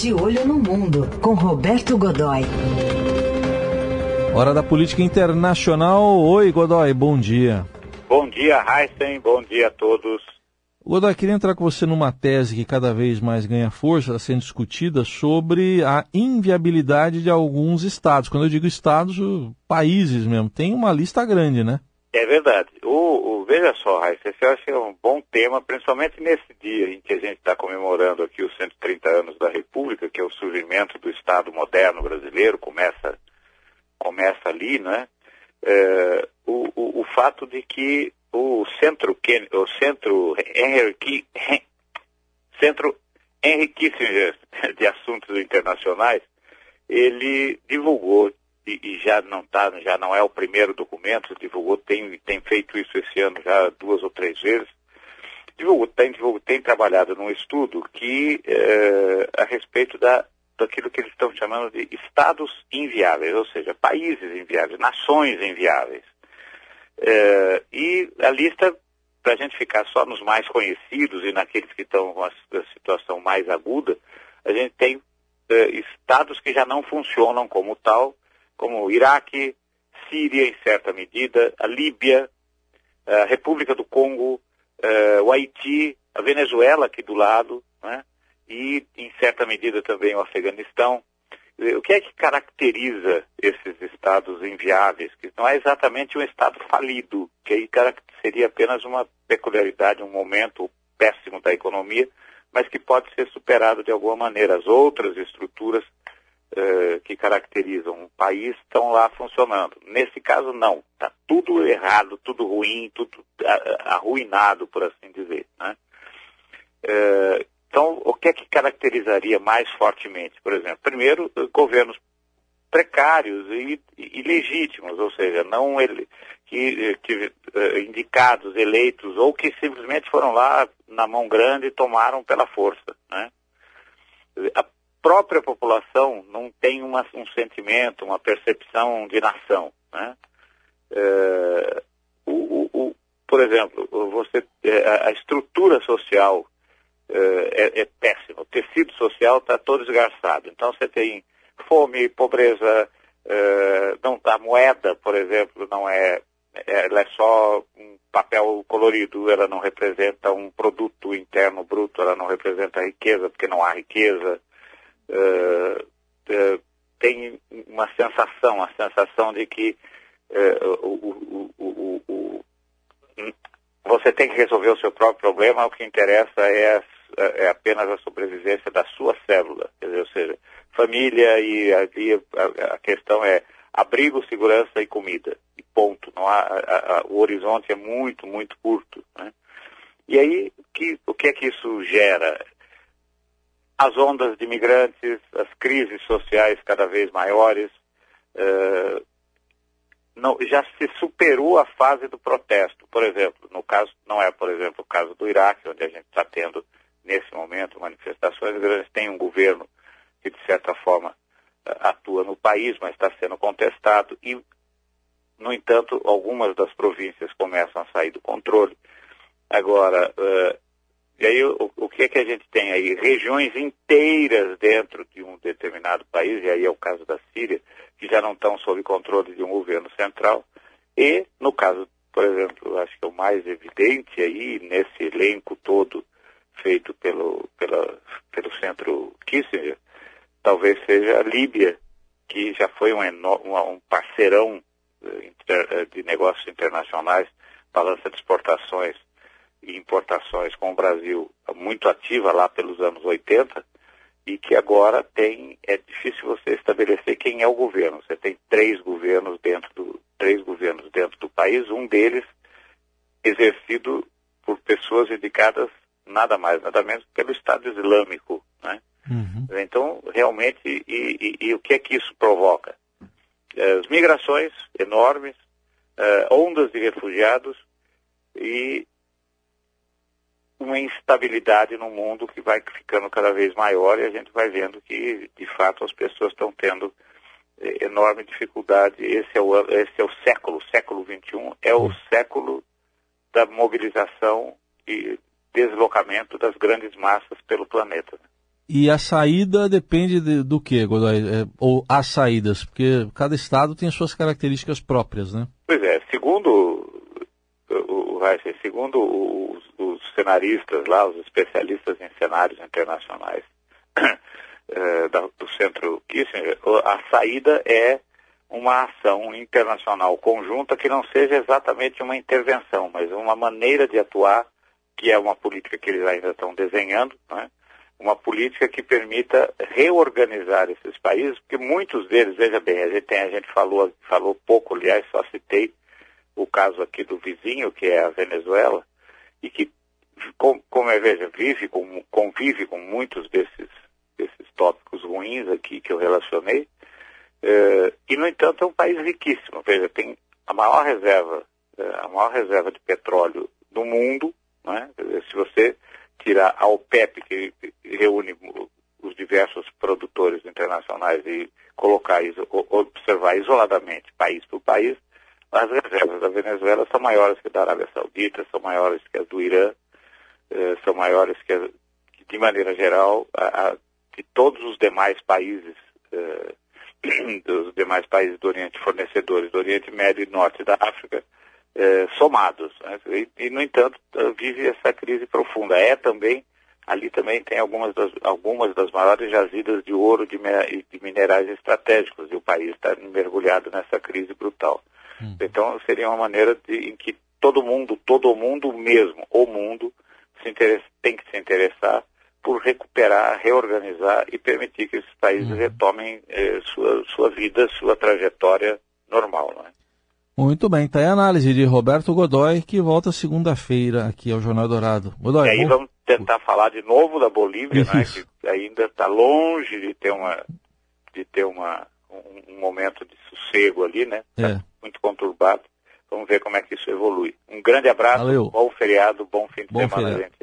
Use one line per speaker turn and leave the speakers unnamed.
De Olho no Mundo, com Roberto Godoy.
Hora da política internacional. Oi, Godoy, bom dia.
Bom dia, Heisen, bom dia a todos.
Godoy, queria entrar com você numa tese que cada vez mais ganha força, está sendo discutida, sobre a inviabilidade de alguns estados. Quando eu digo estados, países mesmo. Tem uma lista grande, né?
É verdade. O, o veja só, Raíssa, esse eu acho que é um bom tema, principalmente nesse dia em que a gente está comemorando aqui os 130 anos da República, que é o surgimento do Estado moderno brasileiro, começa, começa ali, né? É, o, o, o, fato de que o centro, o centro Henry, centro Henry Kissinger de assuntos internacionais, ele divulgou e, e, já não tá, já não é o primeiro documento, divulgou, tem, tem feito isso esse ano já duas ou três vezes, divulgou, tem, divulgou, tem trabalhado num estudo que é, a respeito da, daquilo que eles estão chamando de estados inviáveis, ou seja, países inviáveis, nações inviáveis. É, e a lista, para a gente ficar só nos mais conhecidos e naqueles que estão com a, a situação mais aguda, a gente tem é, estados que já não funcionam como tal, como o Iraque, Síria, em certa medida, a Líbia, a República do Congo, o Haiti, a Venezuela aqui do lado, né? e, em certa medida, também o Afeganistão. O que é que caracteriza esses estados inviáveis? Que não é exatamente um estado falido, que aí seria apenas uma peculiaridade, um momento péssimo da economia, mas que pode ser superado de alguma maneira. As outras estruturas eh, que caracterizam um país estão lá funcionando. Nesse caso, não. Está tudo errado, tudo ruim, tudo arruinado, por assim dizer. Né? Eh, então, o que é que caracterizaria mais fortemente? Por exemplo, primeiro, governos precários e, e legítimos, ou seja, não ele, que, que indicados, eleitos, ou que simplesmente foram lá na mão grande e tomaram pela força. Né? Própria população não tem uma, um sentimento, uma percepção de nação. Né? É, o, o, o, por exemplo, você, é, a estrutura social é, é, é péssima, o tecido social está todo esgarçado. Então você tem fome, pobreza, é, não, a moeda, por exemplo, não é, é, ela é só um papel colorido, ela não representa um produto interno bruto, ela não representa riqueza, porque não há riqueza uh, tem uma sensação, a sensação de que uh, o, o, o, você tem que resolver o seu próprio problema, o que interessa é, é apenas a sobrevivência da sua célula, dizer, ou seja, família e ali a, a, questão é abrigo, segurança e comida, e ponto. Não há, a, o horizonte é muito, muito curto. Né? E aí, que, o que é que isso gera? As ondas de imigrantes, as crises sociais cada vez maiores. Uh, não, já se superou a fase do protesto. Por exemplo, no caso, não é, por exemplo, o caso do Iraque, onde a gente está tendo, nesse momento, manifestações grandes, tem um governo que, de certa forma, atua no país, mas está sendo contestado e, no entanto, algumas das províncias começam a sair do controle. Agora, uh, e aí o, o que é que a gente tem aí? Regiões inteiras dentro de um determinado país, e aí é o caso da Síria, que já não estão sob controle de um governo central. E, no caso, por exemplo, acho que é o mais evidente aí, nesse elenco todo feito pelo, pela, pelo centro Kissinger, talvez seja a Líbia, que já foi um, um parceirão eh, eh, de negócios internacionais, balança de exportações e importações com o Brasil muito ativa lá pelos anos 80 e que agora tem é difícil você estabelecer quem é o governo. Você tem três governos dentro do três governos dentro do país, um deles exercido por pessoas indicadas nada mais nada menos pelo Estado Islâmico, né? Uhum. Então realmente e, e, e, o que é que isso provoca? As migrações enormes, uh, ondas de refugiados e uma instabilidade no mundo que vai ficando cada vez maior e a gente vai vendo que, de fato, as pessoas estão tendo eh, enorme dificuldade. Esse é, o, esse é o século, o século XXI, é o século da mobilização e deslocamento das grandes massas pelo planeta.
E a saída depende de, do que, Godoy? É, ou as saídas? Porque cada estado tem suas características próprias, né?
Pois é, segundo o Heisen, segundo os, cenaristas lá, os especialistas em cenários internacionais é, do Centro Kissinger, a saída é uma ação internacional conjunta que não seja exatamente uma intervenção, mas uma maneira de atuar, que é uma política que eles ainda estão desenhando, né? uma política que permita reorganizar esses países, porque muitos deles, veja bem, a gente, tem, a gente falou, falou pouco, aliás, só citei o caso aqui do vizinho, que é a Venezuela, e que, como, como é, veja, vive com, convive com muitos desses, desses tópicos ruins aqui que eu relacionei, eh, e, no entanto, é um país riquíssimo. Veja, tem a maior reserva, eh, a maior reserva de petróleo do mundo, né? se você tirar a OPEP, que reúne os diversos produtores internacionais e colocar, observar isoladamente, país por país, as reservas da Venezuela são maiores que da Arábia Saudita, são maiores que as do Irã, eh, são maiores que, as, de maneira geral, a, a, de todos os demais países, eh, dos demais países do Oriente, fornecedores do Oriente Médio e Norte da África, eh, somados. Né? E, e, no entanto, vive essa crise profunda. É também, ali também tem algumas das, algumas das maiores jazidas de ouro de, de minerais estratégicos, e o país está mergulhado nessa crise brutal. Hum. Então, seria uma maneira de, em que todo mundo, todo mundo mesmo, o mundo, tem que se interessar por recuperar, reorganizar e permitir que esses países hum. retomem eh, sua, sua vida, sua trajetória normal. Não é?
Muito bem, está aí a análise de Roberto Godoy, que volta segunda-feira aqui ao Jornal Dourado. Godoy,
e aí bom... vamos tentar falar de novo da Bolívia, né, que ainda está longe de ter uma de ter uma um, um momento de sossego ali, né? Tá é. muito conturbado. Vamos ver como é que isso evolui. Um grande abraço, Valeu. bom feriado, bom fim de bom semana, feriado. gente.